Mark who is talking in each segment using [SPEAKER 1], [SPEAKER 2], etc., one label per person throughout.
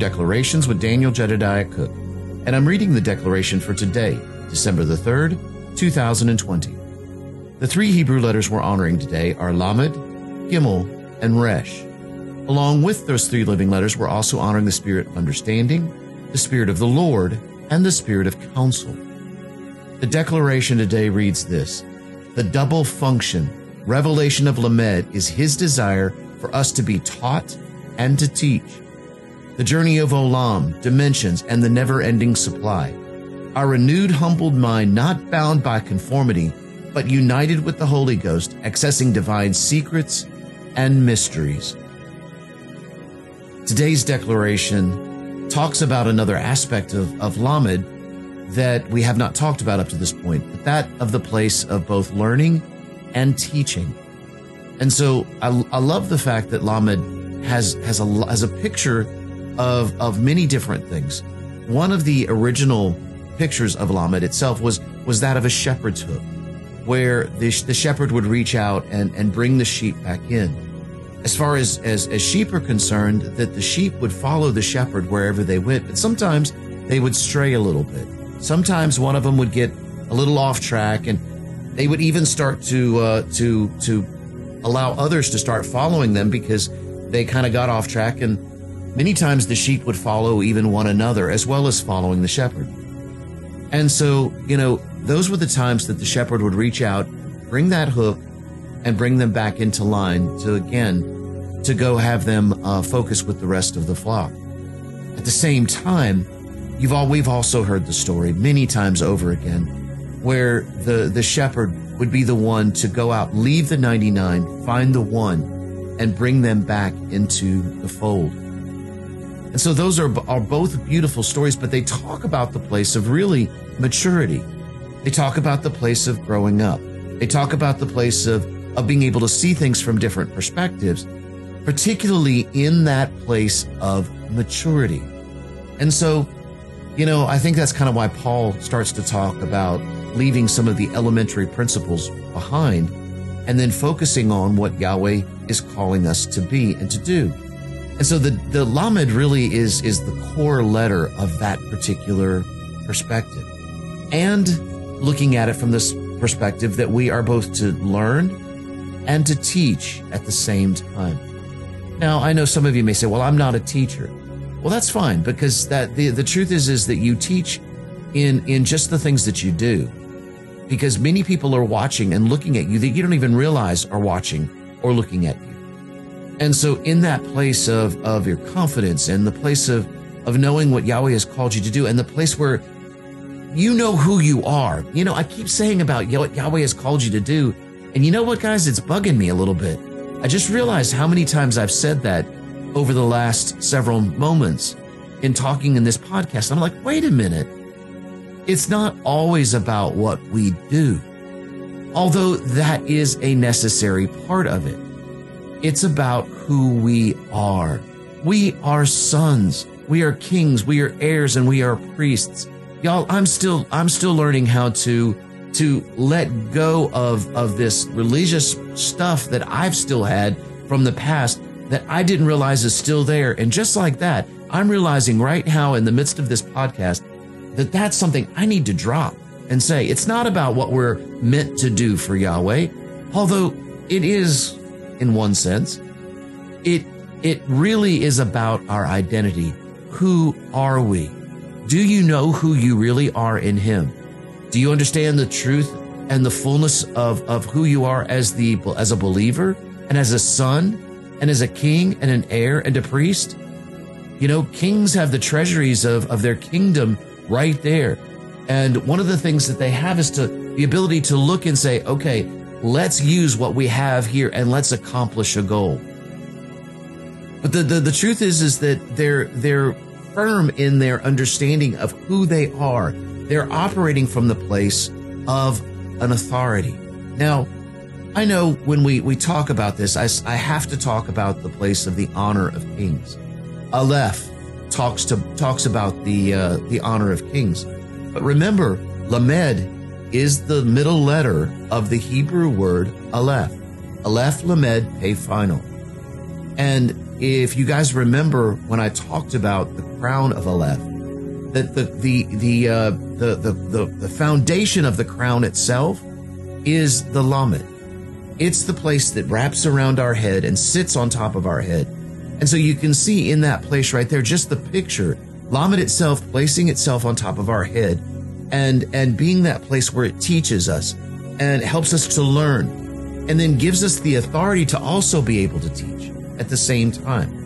[SPEAKER 1] Declarations with Daniel Jedediah Cook, and I'm reading the declaration for today, December the 3rd, 2020. The three Hebrew letters we're honoring today are Lamed, Gimel, and Resh. Along with those three living letters, we're also honoring the spirit of understanding, the spirit of the Lord, and the spirit of counsel. The declaration today reads this The double function, revelation of Lamed, is his desire for us to be taught and to teach. The journey of Olam, dimensions, and the never ending supply. Our renewed, humbled mind, not bound by conformity, but united with the Holy Ghost, accessing divine secrets and mysteries. Today's declaration talks about another aspect of, of Lamed that we have not talked about up to this point, but that of the place of both learning and teaching. And so I, I love the fact that Lamed has has a has a picture of of many different things. One of the original pictures of Lamed itself was was that of a shepherd's hook, where the, the shepherd would reach out and, and bring the sheep back in. As far as, as as sheep are concerned, that the sheep would follow the shepherd wherever they went, but sometimes they would stray a little bit. Sometimes one of them would get a little off track, and they would even start to uh, to to allow others to start following them because they kind of got off track. And many times the sheep would follow even one another as well as following the shepherd. And so, you know, those were the times that the shepherd would reach out, bring that hook, and bring them back into line to again to go have them uh, focus with the rest of the flock. At the same time, you've all we've also heard the story many times over again, where the the shepherd would be the one to go out, leave the 99, find the one, and bring them back into the fold. And so those are, are both beautiful stories, but they talk about the place of really maturity. They talk about the place of growing up. They talk about the place of, of being able to see things from different perspectives, particularly in that place of maturity. And so, you know, I think that's kind of why Paul starts to talk about leaving some of the elementary principles behind and then focusing on what Yahweh is calling us to be and to do. And so the, the Lamed really is, is the core letter of that particular perspective. And looking at it from this perspective that we are both to learn and to teach at the same time. Now, I know some of you may say, well, I'm not a teacher. Well, that's fine because that the, the truth is, is that you teach in, in just the things that you do because many people are watching and looking at you that you don't even realize are watching or looking at you. And so in that place of, of your confidence and the place of, of knowing what Yahweh has called you to do and the place where you know who you are. You know, I keep saying about what Yahweh has called you to do. And you know what, guys? It's bugging me a little bit. I just realized how many times I've said that over the last several moments in talking in this podcast. I'm like, wait a minute. It's not always about what we do, although that is a necessary part of it. It's about who we are. We are sons. We are kings. We are heirs and we are priests. Y'all, I'm still, I'm still learning how to, to let go of, of this religious stuff that I've still had from the past that I didn't realize is still there. And just like that, I'm realizing right now in the midst of this podcast that that's something I need to drop and say, it's not about what we're meant to do for Yahweh, although it is in one sense. It, it really is about our identity. Who are we? Do you know who you really are in Him? Do you understand the truth and the fullness of, of who you are as the, as a believer and as a son and as a king and an heir and a priest? You know, kings have the treasuries of, of their kingdom right there. And one of the things that they have is to the ability to look and say, okay, let's use what we have here and let's accomplish a goal. But the, the, the truth is, is that they're, they're firm in their understanding of who they are. They're operating from the place of an authority. Now, I know when we, we talk about this, I, I have to talk about the place of the honor of kings. Aleph talks to talks about the uh, the honor of kings. But remember, Lamed is the middle letter of the Hebrew word Aleph. Aleph Lamed Pei Final. And if you guys remember when I talked about the crown of Aleph, that the the the uh, the, the the the foundation of the crown itself is the lamed. It's the place that wraps around our head and sits on top of our head. And so you can see in that place right there, just the picture, lamed itself placing itself on top of our head and, and being that place where it teaches us and helps us to learn and then gives us the authority to also be able to teach at the same time.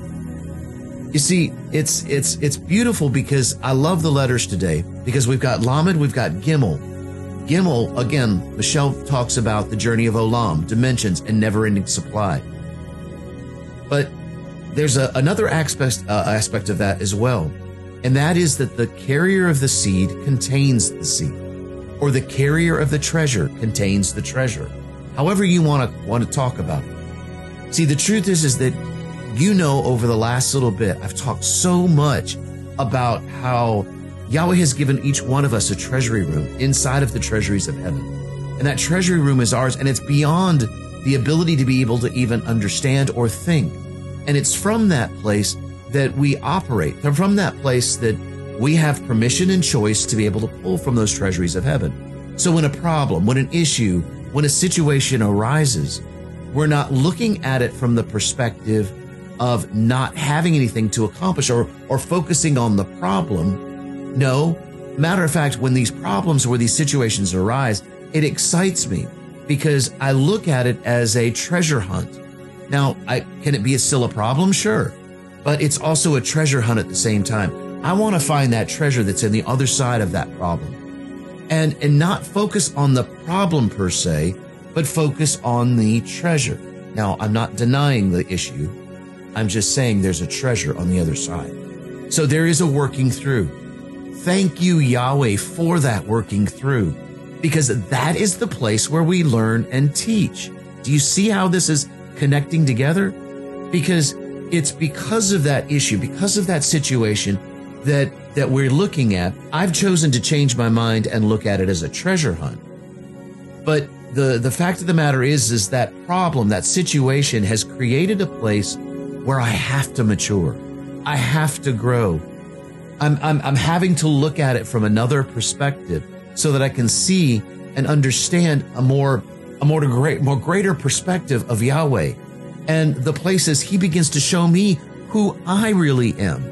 [SPEAKER 1] You see, it's it's it's beautiful because I love the letters today because we've got Lamed, we've got Gimel. Gimel, again, Michelle talks about the journey of Olam, dimensions, and never-ending supply. But there's a, another aspect uh, aspect of that as well, and that is that the carrier of the seed contains the seed, or the carrier of the treasure contains the treasure. However you want to want to talk about it. See, the truth is is that you know over the last little bit, I've talked so much about how Yahweh has given each one of us a treasury room inside of the treasuries of heaven. And that treasury room is ours, and it's beyond the ability to be able to even understand or think. And it's from that place that we operate, from that place that we have permission and choice to be able to pull from those treasuries of heaven. So when a problem, when an issue, when a situation arises, we're not looking at it from the perspective of not having anything to accomplish or, or focusing on the problem. No, matter of fact, when these problems or these situations arise, it excites me because I look at it as a treasure hunt. Now, I, can it be a, still a problem? Sure. But it's also a treasure hunt at the same time. I want to find that treasure that's in the other side of that problem. And, and not focus on the problem per se, but focus on the treasure. Now, I'm not denying the issue. I'm just saying there's a treasure on the other side. So there is a working through. Thank you, Yahweh, for that working through, because that is the place where we learn and teach. Do you see how this is connecting together? Because it's because of that issue, because of that situation that, that we're looking at. I've chosen to change my mind and look at it as a treasure hunt. But the, the fact of the matter is, is that problem, that situation has created a place where I have to mature. I have to grow. I'm, I'm, I'm having to look at it from another perspective so that I can see and understand a more, a more great, more greater perspective of Yahweh and the places he begins to show me who I really am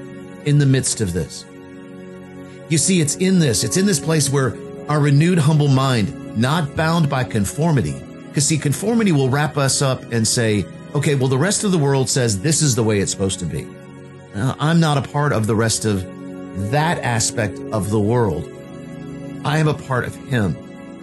[SPEAKER 1] in the midst of this. You see, it's in this, it's in this place where our renewed humble mind, not bound by conformity, because see, conformity will wrap us up and say, okay, well, the rest of the world says this is the way it's supposed to be. Now, I'm not a part of the rest of that aspect of the world. I am a part of Him.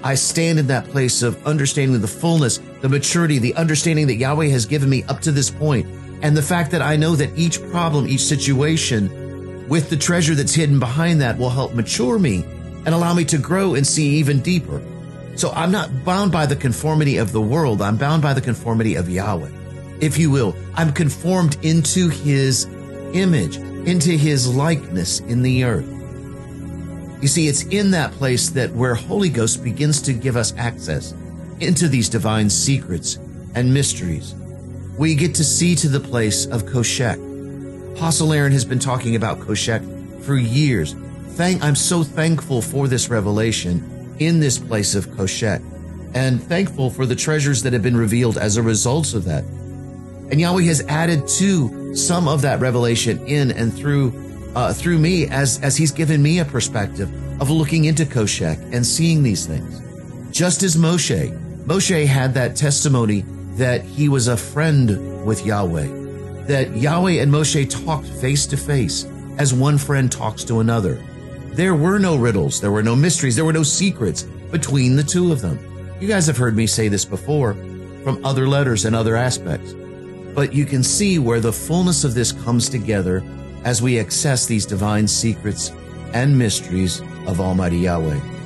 [SPEAKER 1] I stand in that place of understanding the fullness, the maturity, the understanding that Yahweh has given me up to this point, and the fact that I know that each problem, each situation, with the treasure that's hidden behind that will help mature me and allow me to grow and see even deeper. So I'm not bound by the conformity of the world. I'm bound by the conformity of Yahweh if you will. I'm conformed into his image, into his likeness in the earth. You see, it's in that place that where Holy Ghost begins to give us access into these divine secrets and mysteries. We get to see to the place of Koshek. Apostle Aaron has been talking about Koshek for years. Thank, I'm so thankful for this revelation in this place of Koshek and thankful for the treasures that have been revealed as a result of that. And Yahweh has added to some of that revelation in and through uh, through me as as He's given me a perspective of looking into Koshek and seeing these things. Just as Moshe, Moshe had that testimony that he was a friend with Yahweh, that Yahweh and Moshe talked face to face as one friend talks to another. There were no riddles, there were no mysteries, there were no secrets between the two of them. You guys have heard me say this before from other letters and other aspects. But you can see where the fullness of this comes together as we access these divine secrets and mysteries of Almighty Yahweh.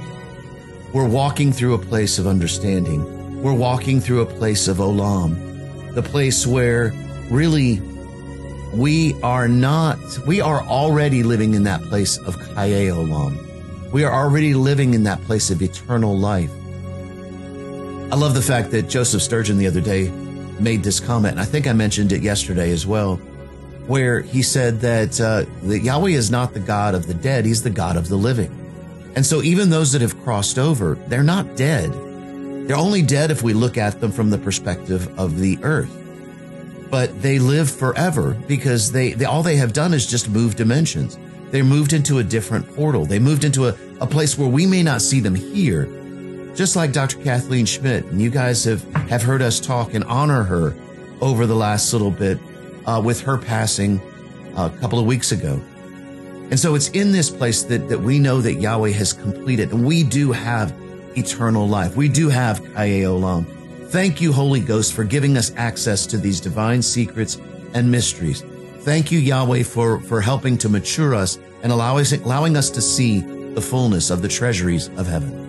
[SPEAKER 1] We're walking through a place of understanding. We're walking through a place of Olam, the place where really we are not, we are already living in that place of Chayei Olam. We are already living in that place of eternal life. I love the fact that Joseph Sturgeon the other day made this comment, and I think I mentioned it yesterday as well. where he said that, uh, that Yahweh is not the God of the dead, he's the God of the living. And so even those that have crossed over, they're not dead. They're only dead if we look at them from the perspective of the earth. But they live forever because they, they all they have done is just move dimensions. They moved into a different portal. They moved into a, a place where we may not see them here. Just like Dr. Kathleen Schmidt, and you guys have, have heard us talk and honor her over the last little bit uh, with her passing uh, a couple of weeks ago. And so it's in this place that, that we know that Yahweh has completed, and we do have eternal life. We do have Chayei Olam. Thank you, Holy Ghost, for giving us access to these divine secrets and mysteries. Thank you, Yahweh, for, for helping to mature us and allow us, allowing us to see the fullness of the treasuries of heaven.